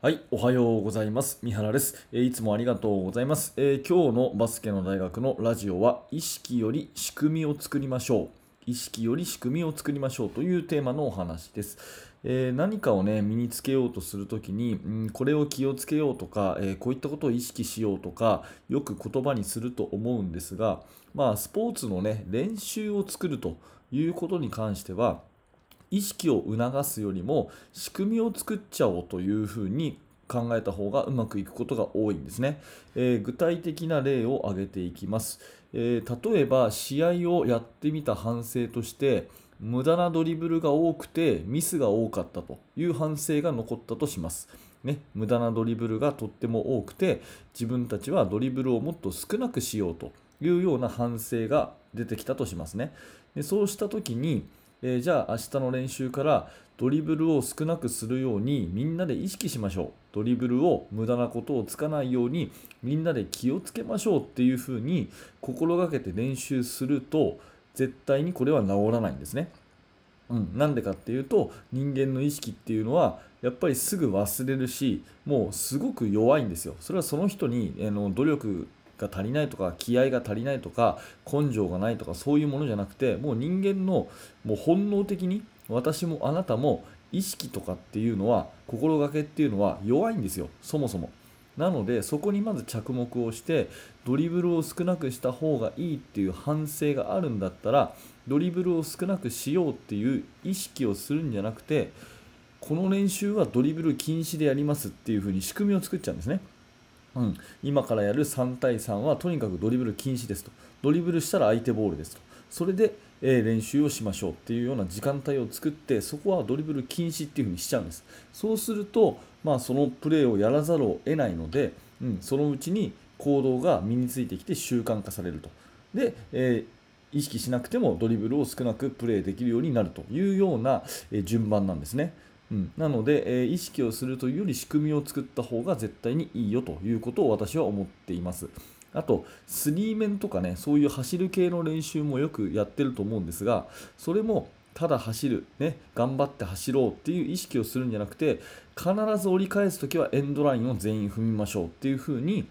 はい、おはようございます。三原です。えーいつもありがとうございます、えー今日のバスケの大学のラジオは、意識より仕組みを作りましょう。意識より仕組みを作りましょうというテーマのお話です。えー何かをね、身につけようとするときに、うん、これを気をつけようとか、えこういったことを意識しようとか、よく言葉にすると思うんですが、まあ、スポーツのね、練習を作るということに関しては、意識を促すよりも仕組みを作っちゃおうというふうに考えた方がうまくいくことが多いんですね。えー具体的な例を挙げていきます、えー例えば試合をやってみた反省として無駄なドリブルが多くてミスが多かったという反省が残ったとします。ね、無駄なドリブルがとっても多くて自分たちはドリブルをもっと少なくしようというような反省が出てきたとしますね。でそうした時にえーじゃあ明日の練習からドリブルを少なくするようにみんなで意識しましょうドリブルを無駄なことをつかないようにみんなで気をつけましょうっていうふうに心がけて練習すると絶対にこれは治らないんですね。うん、なんでかっていうと人間の意識っていうのはやっぱりすぐ忘れるしもうすごく弱いんですよ。それはその人にあの努力が足りないとか気合が足りないとか根性がないとかそういうものじゃなくてもう人間のもう本能的に私もあなたも意識とかっていうのは心がけっていうのは弱いんですよそもそも。なのでそこにまず着目をしてドリブルを少なくした方がいいっていう反省があるんだったらドリブルを少なくしようっていう意識をするんじゃなくてこの練習はドリブル禁止でやりますっていう風に仕組みを作っちゃうんですね。うん、今からやる3対3はとにかくドリブル禁止ですと。ドリブルしたら相手ボールですと。それで、えー練習をしましょうっていうような時間帯を作って、そこはドリブル禁止っていう風にしちゃうんです。そうすると、まあ、そのプレーをやらざるを得ないので、うん、そのうちに行動が身についてきて習慣化されると。で、えー意識しなくてもドリブルを少なくプレーできるようになるというような、え順番なんですね。うん、なので、えー意識をするというより仕組みを作った方が絶対にいいよということを私は思っています。あと、スリーメンとかね、そういう走る系の練習もよくやってると思うんですが、それもただ走る、ね、頑張って走ろうっていう意識をするんじゃなくて、必ず折り返すときはエンドラインを全員踏みましょうっていうふうに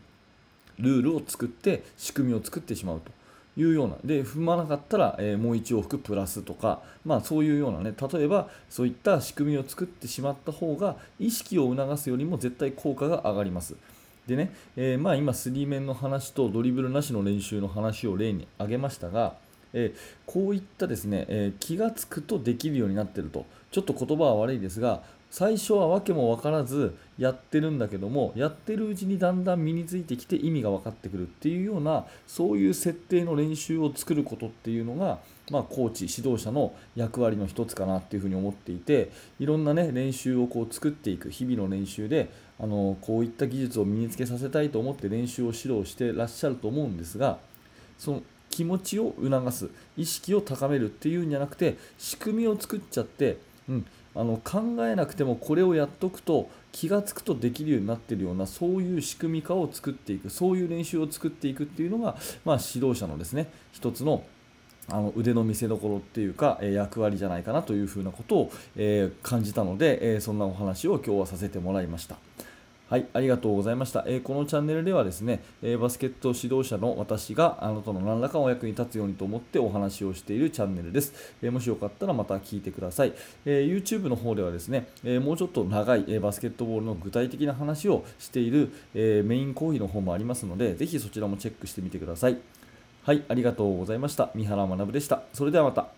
ルールを作って仕組みを作ってしまうというような。で踏まなかったら、えーもう1往復プラスとか、まあ、そういうようなね。例えばそういった仕組みを作ってしまった方が意識を促すよりも絶対効果が上がります。でね、えーまあ、今、スリーメンの話とドリブルなしの練習の話を例に挙げましたが、えーこういったですね、えー気がつくとできるようになっていると、ちょっと言葉は悪いですが、最初は訳も分からずやってるんだけども、やってるうちにだんだん身についてきて意味が分かってくるっていうような、そういう設定の練習を作ることっていうのが、まあ、コーチ、指導者の役割の一つかなっていうふうに思っていて、いろんな、ね、練習をこう作っていく、日々の練習であの、こういった技術を身につけさせたいと思って練習を指導してらっしゃると思うんですが、その気持ちを促す意識を高めるっていうんじゃなくて仕組みを作っちゃって、うん、あの考えなくてもこれをやっとくと気が付くとできるようになっているようなそういう仕組み化を作っていくそういう練習を作っていくっていうのが、まあ、指導者のですね一つのあの腕の見せ所っていうか、え役割じゃないかなというふうなことを、え感じたので、えーそんなお話を今日はさせてもらいました。はい、ありがとうございました。えーこのチャンネルではですね、えーバスケット指導者の私があなたの何らかお役に立つようにと思ってお話をしているチャンネルです。えーもしよかったらまた聞いてください。え YouTube の方ではですね、えもうちょっと長い、えバスケットボールの具体的な話をしている、えメイン講義の方もありますので、ぜひそちらもチェックしてみてください。はい、ありがとうございました。三原学でした。それではまた。